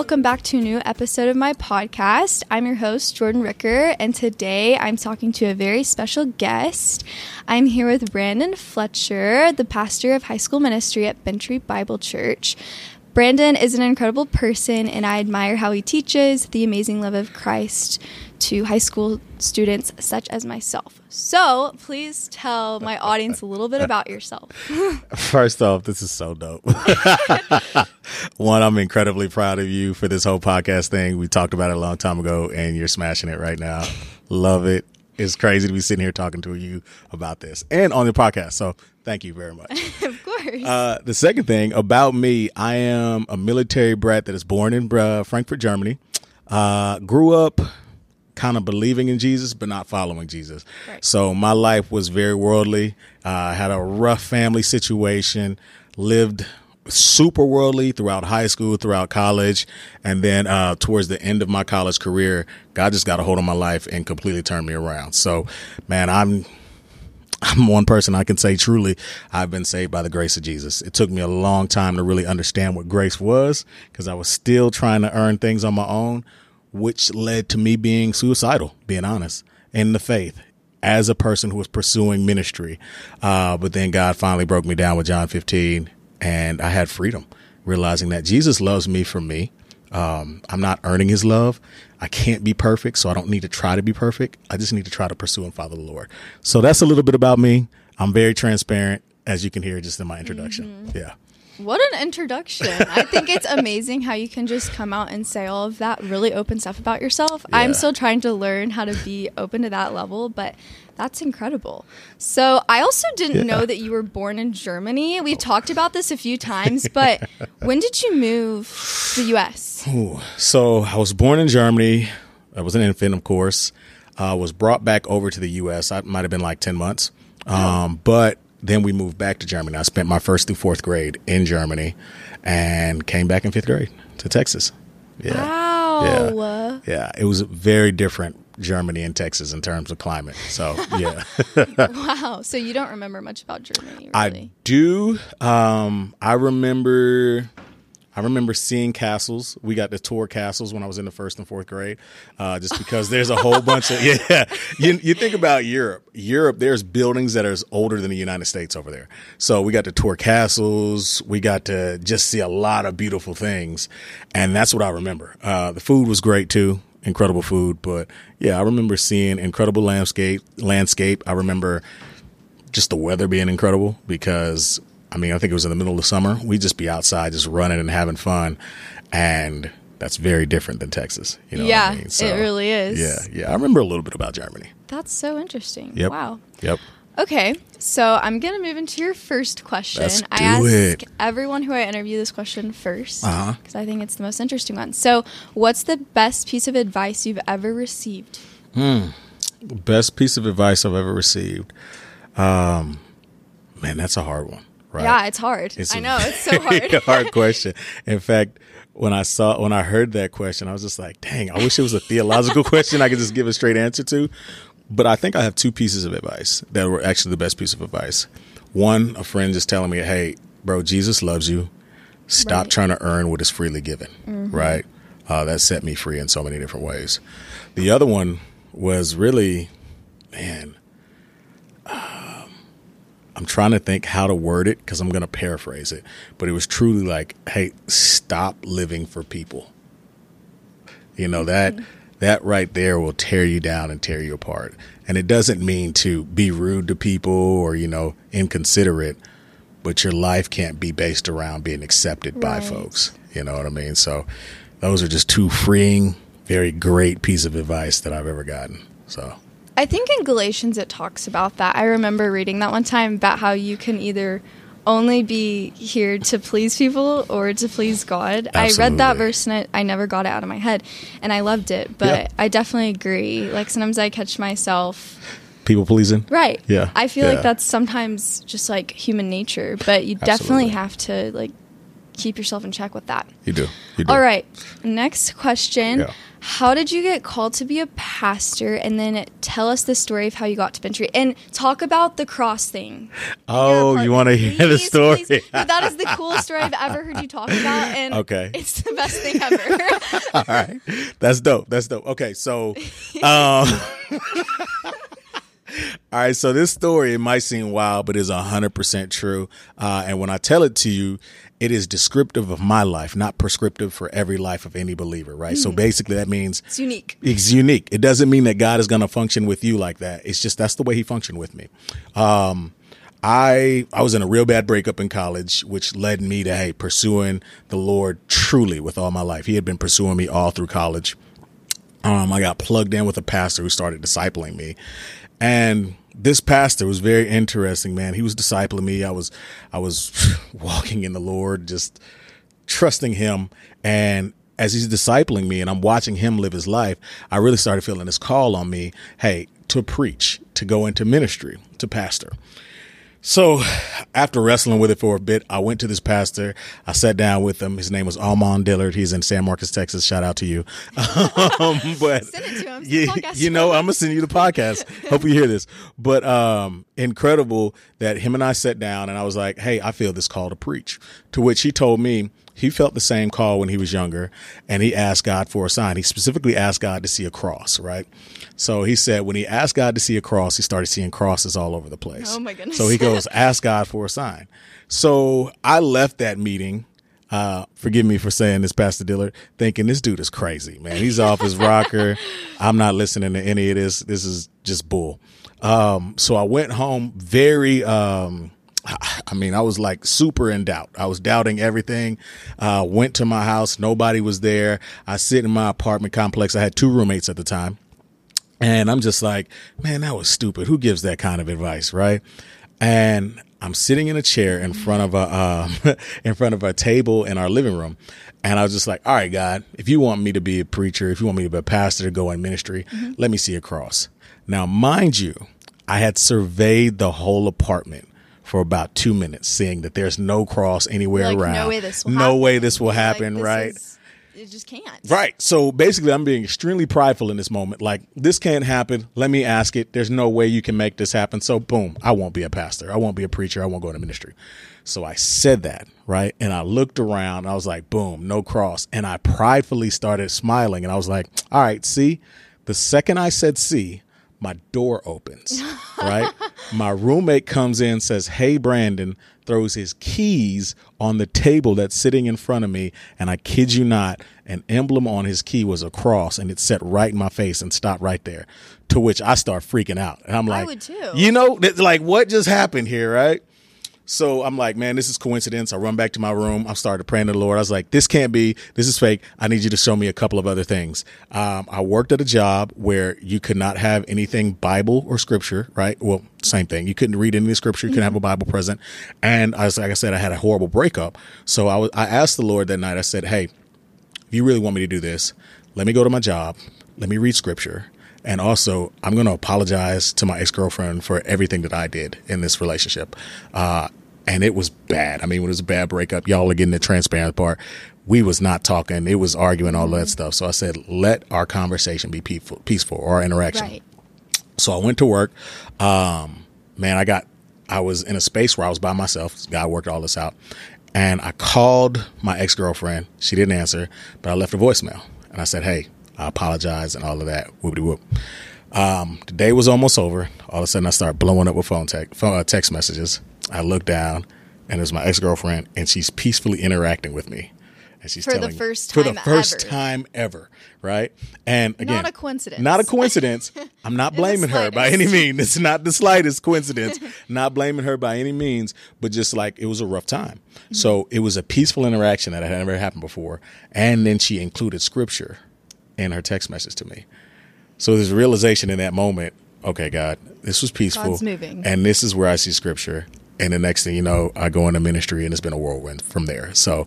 welcome back to a new episode of my podcast. I'm your host, Jordan Ricker, and today I'm talking to a very special guest. I'm here with Brandon Fletcher, the pastor of high school ministry at Bent Tree Bible Church. Brandon is an incredible person, and I admire how he teaches the amazing love of Christ to high school students such as myself. So, please tell my audience a little bit about yourself. First off, this is so dope. One, I'm incredibly proud of you for this whole podcast thing. We talked about it a long time ago, and you're smashing it right now. Love it. It's crazy to be sitting here talking to you about this and on the podcast. So, thank you very much. of course. Uh, the second thing about me, I am a military brat that is born in uh, Frankfurt, Germany. Uh, grew up kind of believing in Jesus, but not following Jesus. Right. So my life was very worldly. I uh, had a rough family situation, lived super worldly throughout high school, throughout college, and then uh, towards the end of my college career, God just got a hold of my life and completely turned me around. So, man, I'm I'm one person I can say truly I've been saved by the grace of Jesus. It took me a long time to really understand what grace was because I was still trying to earn things on my own which led to me being suicidal, being honest, in the faith as a person who was pursuing ministry. Uh, but then God finally broke me down with John 15, and I had freedom, realizing that Jesus loves me for me. Um, I'm not earning his love. I can't be perfect, so I don't need to try to be perfect. I just need to try to pursue and follow the Lord. So that's a little bit about me. I'm very transparent, as you can hear just in my introduction. Mm-hmm. Yeah. What an introduction. I think it's amazing how you can just come out and say all of that really open stuff about yourself. Yeah. I'm still trying to learn how to be open to that level, but that's incredible. So, I also didn't yeah. know that you were born in Germany. We've talked about this a few times, but when did you move to the US? Ooh, so, I was born in Germany. I was an infant, of course. I uh, was brought back over to the US. I might have been like 10 months. Oh. Um, but then we moved back to Germany. I spent my first through fourth grade in Germany and came back in fifth grade to Texas. Yeah. Wow. Yeah. yeah. It was very different Germany and Texas in terms of climate. So, yeah. wow. So you don't remember much about Germany, really? I do. Um, I remember I remember seeing castles. We got to tour castles when I was in the first and fourth grade, uh, just because there's a whole bunch of yeah. You, you think about Europe. Europe, there's buildings that are older than the United States over there. So we got to tour castles. We got to just see a lot of beautiful things, and that's what I remember. Uh, the food was great too, incredible food. But yeah, I remember seeing incredible landscape. Landscape. I remember just the weather being incredible because I mean, I think it was in the middle of the summer. We'd just be outside, just running and having fun. And that's very different than Texas. You know yeah, I mean? so, it really is. Yeah, yeah. I remember a little bit about Germany. That's so interesting. Yep. Wow. Yep. Okay, so I'm gonna move into your first question. Let's do I ask it. everyone who I interview this question first Uh-huh. because I think it's the most interesting one. So, what's the best piece of advice you've ever received? Best piece of advice I've ever received. Um, man, that's a hard one. Right? Yeah, it's hard. It's I know it's so hard. hard question. In fact, when I saw when I heard that question, I was just like, "Dang, I wish it was a theological question I could just give a straight answer to." But I think I have two pieces of advice that were actually the best piece of advice. One, a friend just telling me, "Hey, bro, Jesus loves you. Stop Right. trying to earn what is freely given." Right? Uh, that set me free in so many different ways. The other one was really, man. I'm trying to think how to word it because I'm going to paraphrase it, but it was truly like, "Hey, stop living for people." You know that that right there will tear you down and tear you apart. And it doesn't mean to be rude to people or you know inconsiderate, but your life can't be based around being accepted by folks. You know what I mean? So those are just two freeing, very great piece of advice that I've ever gotten. So I think in Galatians it talks about that. I remember reading that one time about how you can either only be here to please people or to please God. I read that verse and I, I never got it out of my head and I loved it, but. I definitely agree. Like sometimes I catch myself people pleasing. Right. Yeah. I feel Yeah. like that's sometimes just like human nature, but you definitely have to like keep yourself in check with that. You do. You do. All right. Next question. Yeah. How did you get called to be a pastor? And then tell us the story of how you got to ministry and talk about the cross thing. Oh, Yeah, you want to hear the story? That is the coolest story I've ever heard you talk about. And Okay. it's the best thing ever. All right. That's dope. That's dope. Okay, so um All right, so this story it might seem wild, but is hundred percent true. Uh, and when I tell it to you, it is descriptive of my life, not prescriptive for every life of any believer. Right. So basically, that means it's unique. it's unique. It doesn't mean that God is going to function with you like that. It's just that's the way He functioned with me. Um, I I was in a real bad breakup in college, which led me to hey pursuing the Lord truly with all my life. He had been pursuing me all through college. Um, I got plugged in with a pastor who started discipling me, and this pastor was very interesting. Man, he was discipling me. I was I was walking in the Lord, just trusting Him, and as he's discipling me and I'm watching him live his life, I really started feeling this call on me, hey, to preach, to go into ministry, to pastor. So after wrestling with it for a bit, I went to this pastor. I sat down with him. His name was Almond Dillard. He's in San Marcos, Texas. Shout out to you. Um, but Send it to him. Send you, you know, I'm gonna send you the podcast. Hope you hear this. But um, incredible that him and I sat down and I was like, "Hey, I feel this call to preach." To which he told me he felt the same call when he was younger, and he asked God for a sign. He specifically asked God to see a cross, right? So he said when he asked God to see a cross, he started seeing crosses all over the place. Oh, my goodness. So he goes, "Ask God for a sign." So I left that meeting. Uh, forgive me for saying this, Pastor Dillard, thinking this dude is crazy, man. He's off his rocker. I'm not listening to any of this. This is just bull. Um, so I went home very, um, I mean, I was like super in doubt. I was doubting everything. Uh, went to my house. Nobody was there. I sit in my apartment complex. I had two roommates at the time. And I'm just like, man, that was stupid. Who gives that kind of advice, right? And I'm sitting in a chair in front of a um, in front of a table in our living room, and I was just like, all right, God, if you want me to be a preacher, if you want me to be a pastor to go in ministry, let me see a cross. Now, mind you, I had surveyed the whole apartment for about two minutes, seeing that there's no cross anywhere Like, around. no way this will No happen. way this will Like, happen, this right? is- it just can't. Right. So basically, I'm being extremely prideful in this moment. Like, this can't happen. Let me ask it. There's no way you can make this happen. So, boom, I won't be a pastor. I won't be a preacher. I won't go into ministry. So I said that, right? And I looked around. I was like, boom, no cross. And I pridefully started smiling. And I was like, all right, see, the second I said see, my door opens, right? my roommate comes in, says, Hey, Brandon, throws his keys on the table that's sitting in front of me. And I kid you not, an emblem on his key was a cross and it set right in my face and stopped right there. To which I start freaking out. And I'm like, would too. You know, like, what just happened here, right? So I'm like, man, this is coincidence. I run back to my room. I started praying to the Lord. I was like, this can't be. This is fake. I need you to show me a couple of other things. Um, I worked at a job where you could not have anything Bible or scripture, right? Well, same thing. You couldn't read any scripture. You couldn't have a Bible present. And I was, like I said, I had a horrible breakup. So I was, I asked the Lord that night, I said, hey, if you really want me to do this, let me go to my job. Let me read scripture. And also, I'm going to apologize to my ex girlfriend for everything that I did in this relationship. Uh, and it was bad. I mean, it was a bad breakup. Y'all are getting the transparent part. We was not talking. It was arguing, all that stuff. So I said, let our conversation be peaceful, peaceful or our interaction. Right. So I went to work. Um, man, I got, I was in a space where I was by myself. God worked all this out. And I called my ex girlfriend. She didn't answer, but I left a voicemail. And I said, hey, I apologize and all of that. Whoopity whoop. Um, the day was almost over. All of a sudden, I start blowing up with phone, tech, phone uh, text messages. I look down, and it's my ex girlfriend, and she's peacefully interacting with me. And she's For the telling first for the time first ever. time ever, right? And again, not a coincidence. Not a coincidence. I'm not blaming her by any means. It's not the slightest coincidence. not blaming her by any means, but just like it was a rough time. Mm-hmm. So it was a peaceful interaction that had never happened before. And then she included scripture in her text message to me. So there's realization in that moment. Okay, God, this was peaceful, God's moving. and this is where I see scripture. And the next thing you know, I go into ministry, and it's been a whirlwind from there. So,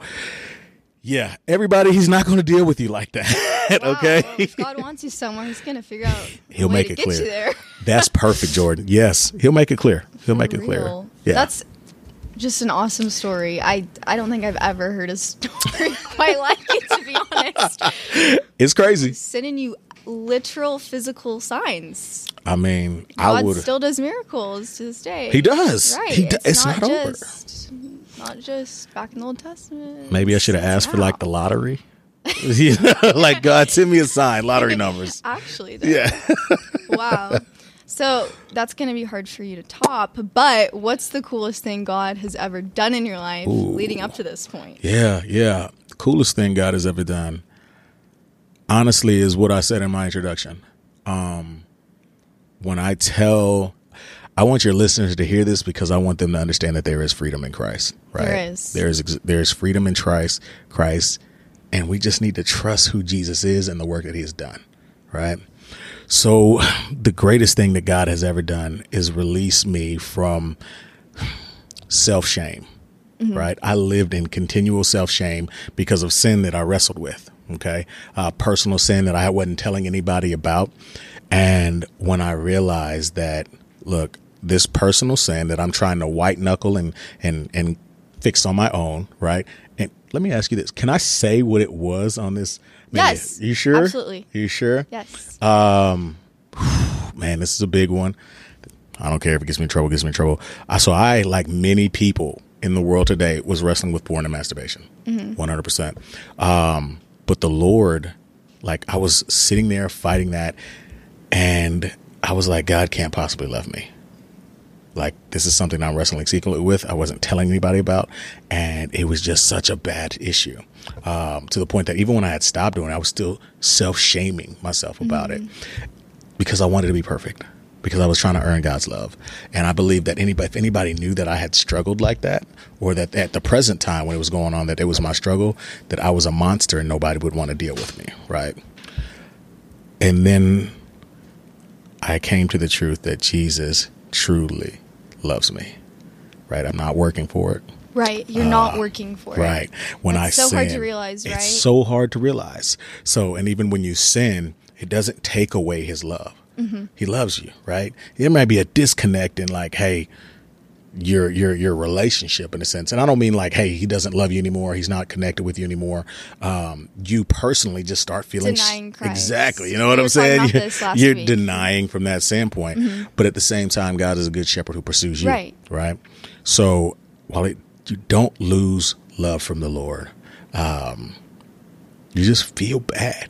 yeah, everybody, he's not going to deal with you like that. okay, Wow, if God wants you somewhere, He's gonna figure out. He'll make to it clear. You there. That's perfect, Jordan. Yes, he'll make it clear. He'll make it clear. Yeah, That's just an awesome story. I I don't think I've ever heard a story quite like it to be honest. It's crazy. Sending you literal physical signs. I mean, I God would. still does miracles to this day. He does. Right. He do- it's not over. just, Not just back in the Old Testament. Maybe I should have asked for like the lottery. Like God, send me a sign, lottery numbers. Actually, though. Yeah. wow. So that's going to be hard for you to top. But what's the coolest thing God has ever done in your life leading up to this point? Yeah, yeah. Coolest thing God has ever done, honestly, is what I said in my introduction. Um, when I tell, I want your listeners to hear this because I want them to understand that there is freedom in Christ. Right? There is. There is. There is freedom in Christ. Christ, and we just need to trust who Jesus is and the work that He has done. Right. So, the greatest thing that God has ever done is release me from self shame right? I lived in continual self shame because of sin that I wrestled with. Okay, uh, personal sin that I wasn't telling anybody about, and when I realized that, look, this personal sin that I'm trying to white knuckle and and and fix on my own, right? And let me ask you this: Can I say what it was on this? Yes, You sure? absolutely. You sure? Yes. Um, man, this is a big one. I don't care if it gets me in trouble, gets me in trouble. I, so I, like many people in the world today, was wrestling with porn and masturbation, 100%. Um, but the Lord, like I was sitting there fighting that and I was like, God can't possibly love me. Like this is something I'm wrestling secretly with. I wasn't telling anybody about, and it was just such a bad issue, um, to the point that even when I had stopped doing it, I was still self shaming myself about it because I wanted to be perfect, because I was trying to earn God's love, and I believe that anybody, if anybody knew that I had struggled like that, or that at the present time when it was going on, that it was my struggle, that I was a monster and nobody would want to deal with me, right? And then I came to the truth that Jesus truly loves me. Right? I'm not working for it. Right. You're not working for it. Uh, Right. When That's I so hard to realize, right? It's so hard to realize. So, and even when you sin, it doesn't take away his love. Mm-hmm. He loves you, right? There might be a disconnect in like, hey, your your your relationship in a sense, and I don't mean like, hey, he doesn't love you anymore. He's not connected with you anymore. Um, you personally just start feeling Denying Christ. exactly. You know what I'm saying? You're, you're denying from that standpoint, but at the same time, God is a good shepherd who pursues you, Right. right? So while it, you don't lose love from the Lord, um, you just feel bad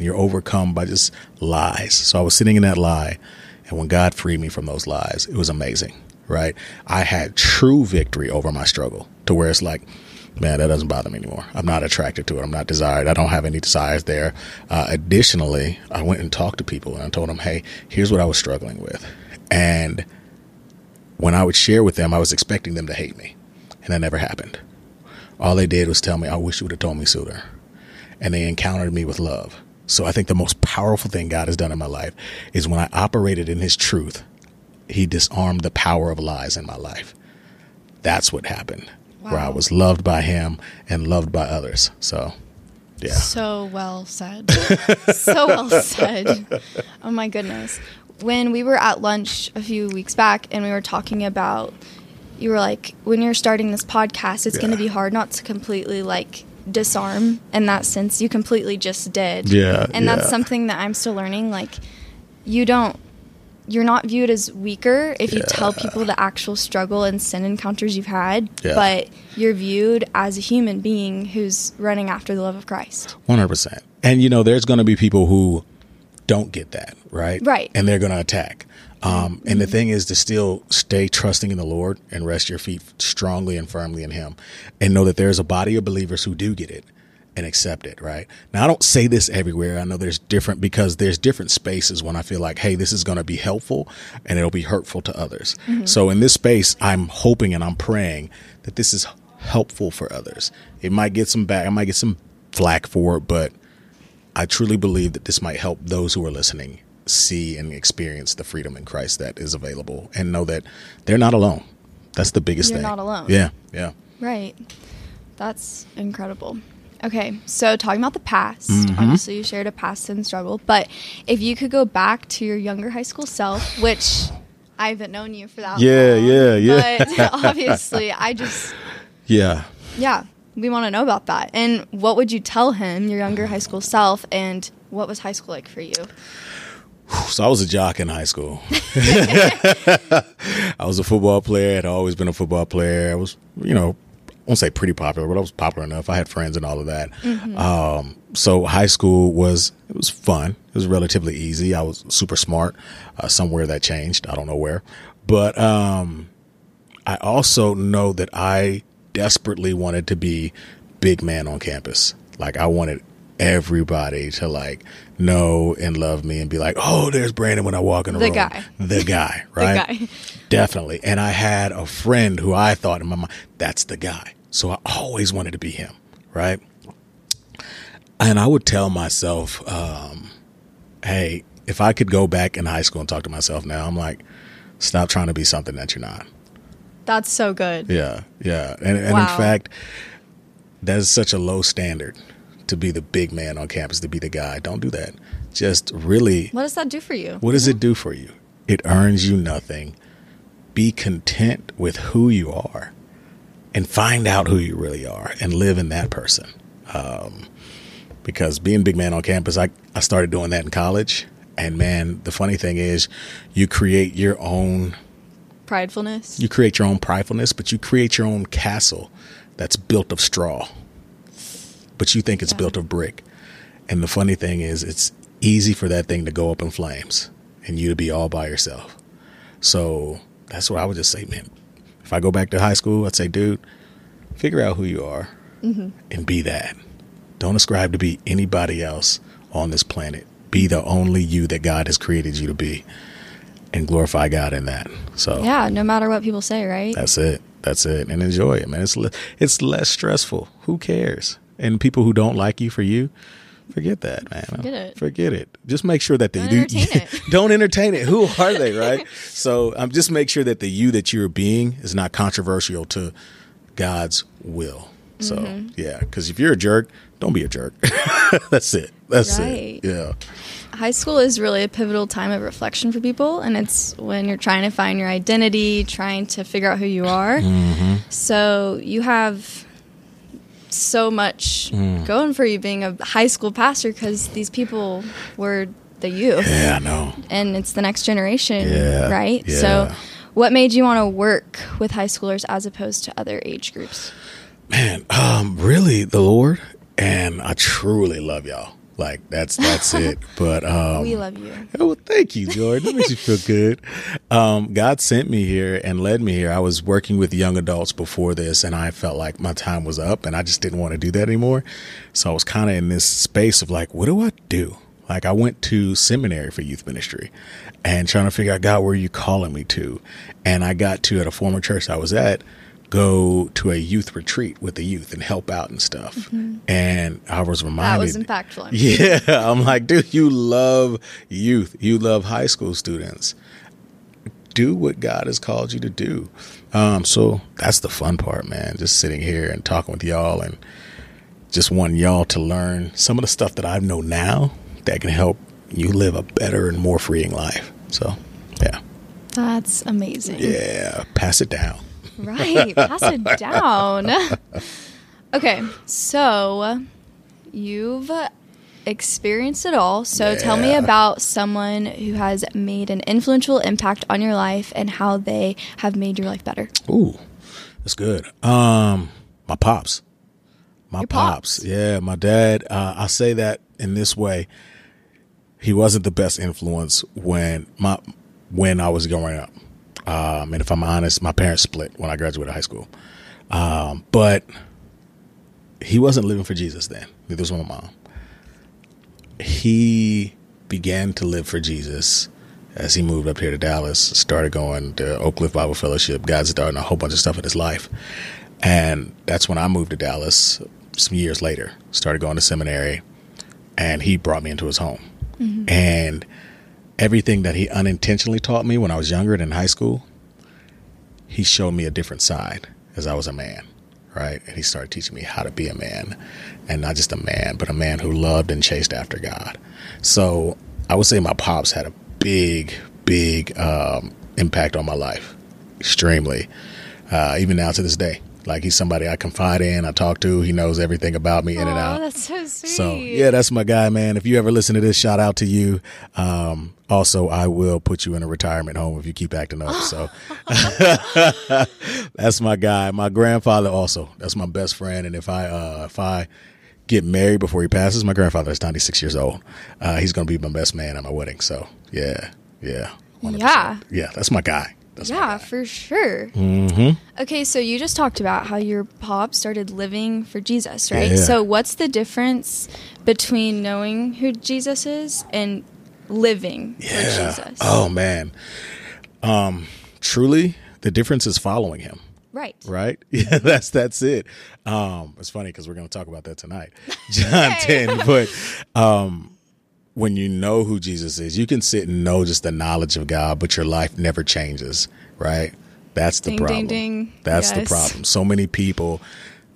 and you're overcome by just lies. So I was sitting in that lie, and when God freed me from those lies, it was amazing, right? I had true victory over my struggle to where it's like, man, that doesn't bother me anymore. I'm not attracted to it. I'm not desired. I don't have any desires there. Uh, additionally, I went and talked to people and I told them, hey, here's what I was struggling with. And when I would share with them, I was expecting them to hate me, and that never happened. All they did was tell me, I wish you would have told me sooner. And they encountered me with love. So I think the most powerful thing God has done in my life is when I operated in His truth, He disarmed the power of lies in my life. That's what happened, where I was loved by Him and loved by others. So, yeah. So well said. so well said. Oh my goodness. When we were at lunch a few weeks back and we were talking about, you were like, when you're starting this podcast, it's going to be hard not to completely like disarm in that sense. You completely just did. Yeah, And that's yeah. something that I'm still learning. Like, you don't. You're not viewed as weaker if you tell people the actual struggle and sin encounters you've had, Yeah. but you're viewed as a human being who's running after the love of Christ. One hundred percent. And you know, there's going to be people who don't get that, right? Right. And they're going to attack. Um, and the thing is to still stay trusting in the Lord and rest your feet strongly and firmly in Him, and know that there's a body of believers who do get it and accept it. Right. Now, I don't say this everywhere. I know there's different because there's different spaces when I feel like, hey, this is going to be helpful and it'll be hurtful to others. So in this space, I'm hoping and I'm praying that this is helpful for others. It might get some back. I might get some flack for it, but I truly believe that this might help those who are listening see and experience the freedom in Christ that is available and know that they're not alone. That's the biggest You're thing. not alone. Yeah, yeah. Right. That's incredible. Okay, so talking about the past, Mm-hmm. obviously you shared a past sin struggle, but if you could go back to your younger high school self, which I haven't known you for that Yeah, long. yeah, yeah. But obviously, I just, Yeah. yeah, we want to know about that. And what would you tell him, your younger high school self, and what was high school like for you? So I was a jock in high school. I was a football player. I had always been a football player. I was, you know, I won't say pretty popular, but I was popular enough. I had friends and all of that. Um, so high school was it was fun. It was relatively easy. I was super smart. Uh, somewhere that changed. I don't know where, but um, I also know that I desperately wanted to be big man on campus. Like I wanted everybody to like know and love me and be like, "Oh, there's Brandon when I walk in the, room. The room." guy. The guy, right? guy. Definitely. And I had a friend who I thought in my mind, that's the guy. So I always wanted to be him, right? And I would tell myself, um, hey, if I could go back in high school and talk to myself now, I'm like, stop trying to be something that you're not. That's so good. Yeah, yeah. And, and Wow. in fact, that is such a low standard to be the big man on campus, to be the guy. Don't do that. Just really, What does that do for you? what does it do for you? It earns you nothing. Be content with who you are and find out who you really are and live in that person. Um, because being big man on campus, I, I started doing that in college. And man, the funny thing is, you create your own Pridefulness. you create your own pridefulness, but you create your own castle that's built of straw. But you think it's Yeah. built of brick. And the funny thing is, it's easy for that thing to go up in flames and you to be all by yourself. So that's what I would just say, man. If I go back to high school, I'd say, dude, figure out who you are mm-hmm. and be that. Don't ascribe to be anybody else on this planet. Be the only you that God has created you to be and glorify God in that. So yeah, no matter what people say, right? that's it. That's it. And enjoy it, man. It's le- it's less stressful. Who cares? And people who don't like you for you, forget that, man. Forget it. Forget it. Just make sure that the Don't entertain it. don't entertain it. Who are they, right? so um, just make sure that the you that you're being is not controversial to God's will. So Mm-hmm. yeah, because if you're a jerk, don't be a jerk. That's it. That's Right. it. Yeah. high school is really a pivotal time of reflection for people and it's when you're trying to find your identity trying to figure out who you are Mm-hmm. so you have so much Mm. going for you being a high school pastor because these people were the youth Yeah. I know. and it's the next generation Yeah, right yeah. so what made you want to work with high schoolers as opposed to other age groups Man, um, really the Lord, and I truly love y'all. Like that's that's it. But um, we love you Oh, well, thank you, Jordan. That makes you feel good. Um, God sent me here and led me here. I was working with young adults before this, and I felt like my time was up, and I just didn't want to do that anymore. So I was kind of in this space of like, what do I do? Like I went to seminary for youth ministry, and trying to figure out God, where are you calling me to? And I got to at a former church I was at go to a youth retreat with the youth and help out and stuff. And I was reminded that was impactful yeah, I'm like, dude, you love youth. You love high school students. Do what God has called you to do. Um, so that's the fun part, man. Just sitting here and talking with y'all and just wanting y'all to learn some of the stuff that I know now that can help you live a better and more freeing life. So, yeah. that's amazing Yeah. Pass it down. Right, pass it down. okay, so you've experienced it all. So tell me about someone who has made an influential impact on your life and how they have made your life better. Ooh, that's good. Um, my pops, my pops. pops. Yeah, my dad. Uh, I say that in this way. He wasn't the best influence when my when I was growing up. Um, and if I'm honest, my parents split when I graduated high school. Um, but he wasn't living for Jesus then. Neither was my mom. He began to live for Jesus as he moved up here to Dallas, started going to Oak Cliff Bible Fellowship. God started a whole bunch of stuff in his life. And that's when I moved to Dallas some years later, started going to seminary, and he brought me into his home. And everything that he unintentionally taught me when I was younger and in high school, he showed me a different side as I was a man, right? And he started teaching me how to be a man, and not just a man, but a man who loved and chased after God. So I would say my pops had a big, big um, impact on my life, extremely. Uh, even now to this day, like he's somebody I confide in, I talk to. He knows everything about me in and out. Oh, that's so sweet. So yeah, that's my guy, man. If you ever listen to this, shout out to you. Um, also, I will put you in a retirement home if you keep acting up. So that's my guy. My grandfather also. That's my best friend. And if I uh, if I get married before he passes, my grandfather is ninety six years old. Uh, he's gonna be my best man at my wedding. So yeah, yeah, 100%. Yeah. yeah. That's my guy. That's yeah, for sure. Mm-hmm. Okay, so you just talked about how your pop started living for Jesus, right? Yeah. So what's the difference between knowing who Jesus is and living for Jesus? Oh man. Um, truly, the difference is following him. Right. right? Yeah, that's that's it. Um, it's funny because we're going to talk about that tonight, John ten. But um, when you know who Jesus is, you can sit and know just the knowledge of God, but your life never changes, right? That's the Ding, ding, problem. ding. That's the problem. So many people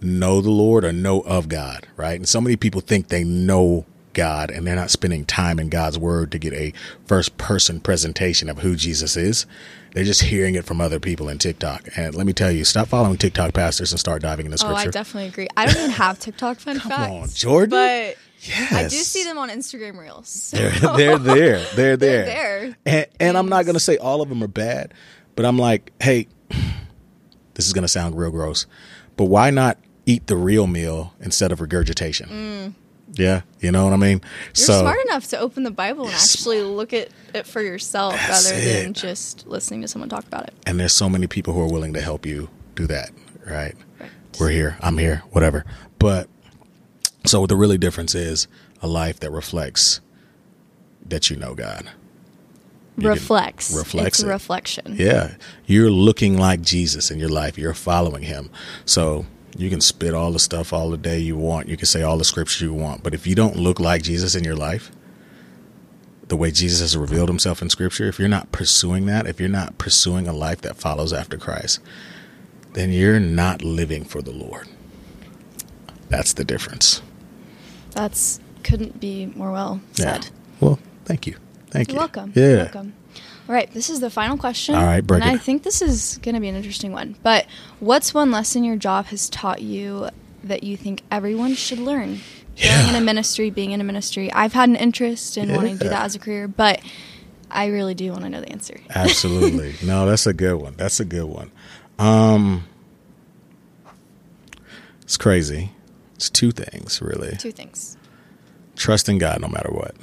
know the Lord or know of God, right? And so many people think they know God and they're not spending time in God's word to get a first person presentation of who Jesus is. They're just hearing it from other people in TikTok. And let me tell you, stop following TikTok pastors and start diving into scripture. Oh i definitely agree. I don't even have TikTok fun Come facts. on, Jordan. But yes. I do see them on Instagram Reels. They're, they're there. They're there. there. And, and I'm not going to say all of them are bad, but I'm like, hey, this is going to sound real gross, but why not eat the real meal instead of regurgitation? Yeah, you know what I mean. Mm. You're so smart enough to open the Bible and actually look at it for yourself rather than just listening to someone talk about it. and there's so many people who are willing to help you do that, right? Right. We're here. I'm here. Whatever. But so the really difference is a life that reflects that you know God. You reflects. reflects it. reflection. Yeah, you're looking like Jesus in your life. You're following him. So you can spit all the stuff all the day you want. You can say all the scripture you want. But if you don't look like Jesus in your life, the way Jesus has revealed himself in scripture, if you're not pursuing that, if you're not pursuing a life that follows after Christ, then you're not living for the Lord. That's the difference. That's couldn't be more well said. Yeah. Well, thank you. Thank You're you. welcome. Yeah. You're welcome. All right, this is the final question. All right, break and it. I think this is going to be an interesting one. But what's one lesson your job has taught you that you think everyone should learn? Yeah. Being in a ministry, being in a ministry. I've had an interest in wanting to do that as a career, but I really do want to know the answer. Absolutely. no, that's a good one. That's a good one. Um It's crazy. It's two things, really. Two things. Trust in God no matter what.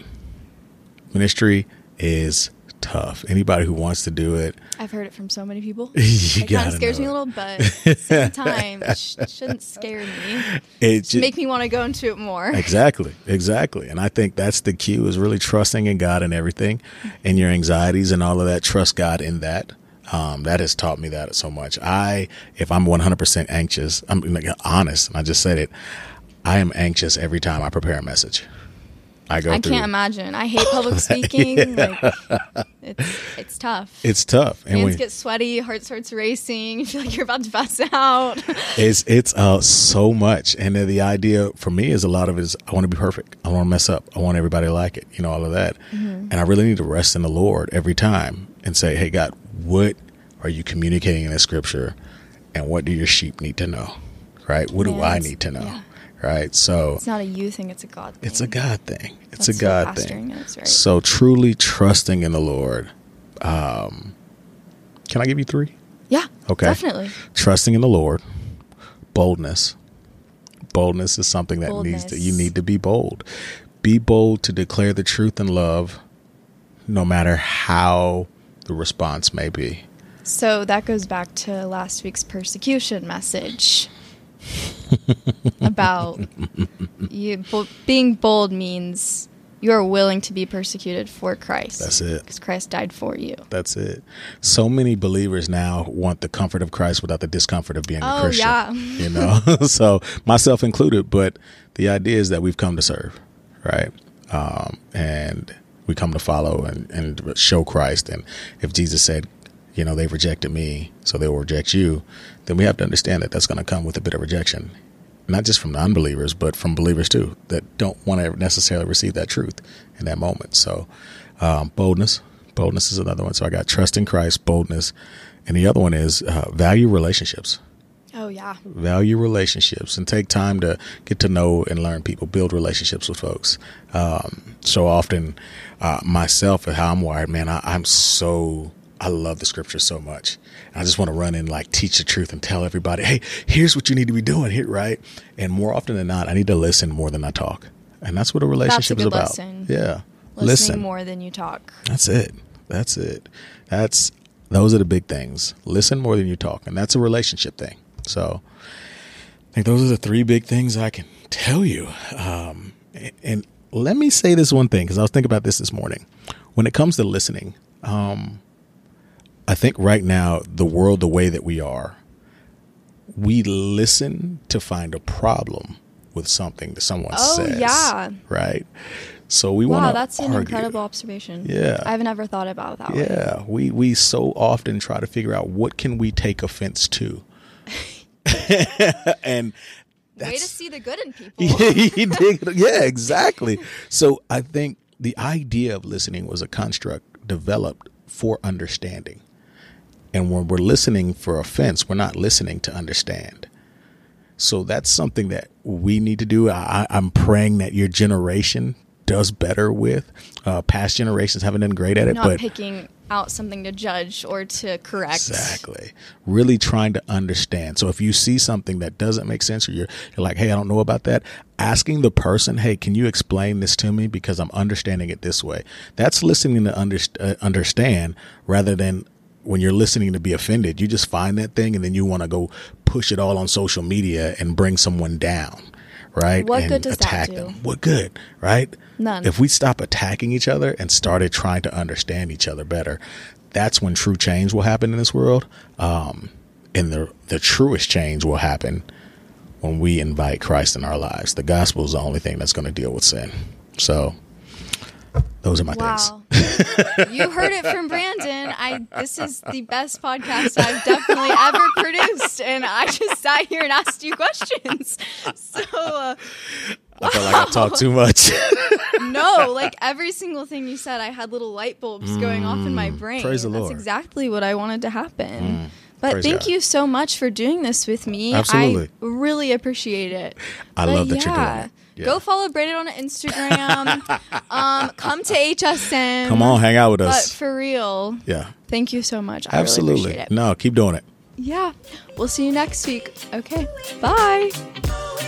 Ministry is tough. Anybody who wants to do it, I've heard it from so many people. you it kind of scares me a little, but at the same time, it sh- shouldn't scare me. It Just make me want to go into it more. Exactly, exactly. And I think that's the cue is really trusting in God and everything and your anxieties and all of that. Trust God in that. Um, that has taught me that so much. I, if I'm 100% anxious, I'm like, honest, and I just said it, I am anxious every time I prepare a message. I go I through. can't imagine. I hate public speaking. Like, it's it's tough. It's tough. And Hands when, get sweaty, heart starts racing. You feel like you're about to pass out. It's it's uh so much, and the idea for me is a lot of it is I want to be perfect. I want to mess up. I want everybody to like it. You know all of that, and I really need to rest in the Lord every time and say, "Hey God, what are you communicating in the Scripture, and what do your sheep need to know? Right? What do I need to know? yeah. Right? So it's not a you thing; it's a God thing. it's a God thing. It's That's a God thing. is, right? So truly trusting in the Lord. Um, can I give you three? Yeah. Okay. Definitely. trusting in the Lord, boldness. Boldness is something that needs to you need to be bold. Be bold to declare the truth in love, no matter how the response may be. So that goes back to last week's persecution message about you being bold means you are willing to be persecuted for Christ. That's it. Because Christ died for you. That's it. So many believers now want the comfort of Christ without the discomfort of being a Oh, Christian. yeah. You know, so myself included. But the idea is that we've come to serve, right? Um, and we come to follow and, and show Christ. And if Jesus said, you know, they've rejected me, so they will reject you, then we have to understand that that's going to come with a bit of rejection. Not just from unbelievers, but from believers too, that don't want to necessarily receive that truth in that moment. So, um, boldness, Boldness is another one. So I got trust in Christ, boldness, and the other one is uh, value relationships. Oh yeah. Value relationships and take time to get to know and learn people, build relationships with folks. Um, so often, uh, myself and how I'm wired, man, I, I'm so I love the scripture so much. I just want to run in like teach the truth and tell everybody, hey, here's what you need to be doing here, right? And more often than not, I need to listen more than I talk. And that's what a relationship That's a is about. lesson. Yeah. Listening listen. more than you talk. That's it. That's it. That's those are the big things. Listen more than you talk, and that's a relationship thing. So, I think those are the three big things I can tell you. Um, and, and let me say this one thing because I was thinking about this this morning. When it comes to listening, um, I think right now the world the way that we are, we listen to find a problem with something that someone Oh, says. yeah. Right. So we want Wow, to that's an incredible observation. Yeah. I've never thought about that. Yeah, we we so often try to figure out what can we take offense to, and Way to see the good in people. Yeah, exactly. So I think the idea of listening was a construct developed for understanding, and when we're listening for offense, we're not listening to understand. So that's something that we need to do. I, I'm praying that your generation does better with. Uh, past generations haven't done great at it, Not but picking out something to judge or to correct. Exactly. Really trying to understand. So if you see something that doesn't make sense or you're, you're like, hey, I don't know about that, asking the person, hey, can you explain this to me because I'm understanding it this way. That's listening to under, uh, understand rather than when you're listening to be offended. You just find that thing and then you want to go push it all on social media and bring someone down. Right? What and good does that attack do? them. What good? Right? None. If we stop attacking each other and started trying to understand each other better, that's when true change will happen in this world. Um, and the the truest change will happen when we invite Christ in our lives. The gospel is the only thing that's going to deal with sin. So, those are my things. You heard it from Brandon. I this is the best podcast I've definitely ever produced and I just sat here and asked you questions. So uh, I feel like I talk too much. no, like every single thing you said I had little light bulbs going off in my brain. Mm. praise the That's Lord. Mm. exactly what I wanted to happen. But Praise thank God. you so much for doing this with me. Absolutely. I really appreciate it. I But love that you're doing it. Yeah. Go follow Brandon on Instagram. um, come to HSM. Come on, hang out with us. But for real, Yeah, thank you so much. I absolutely. Really appreciate it. No, keep doing it. Yeah. We'll see you next week. Okay. Bye.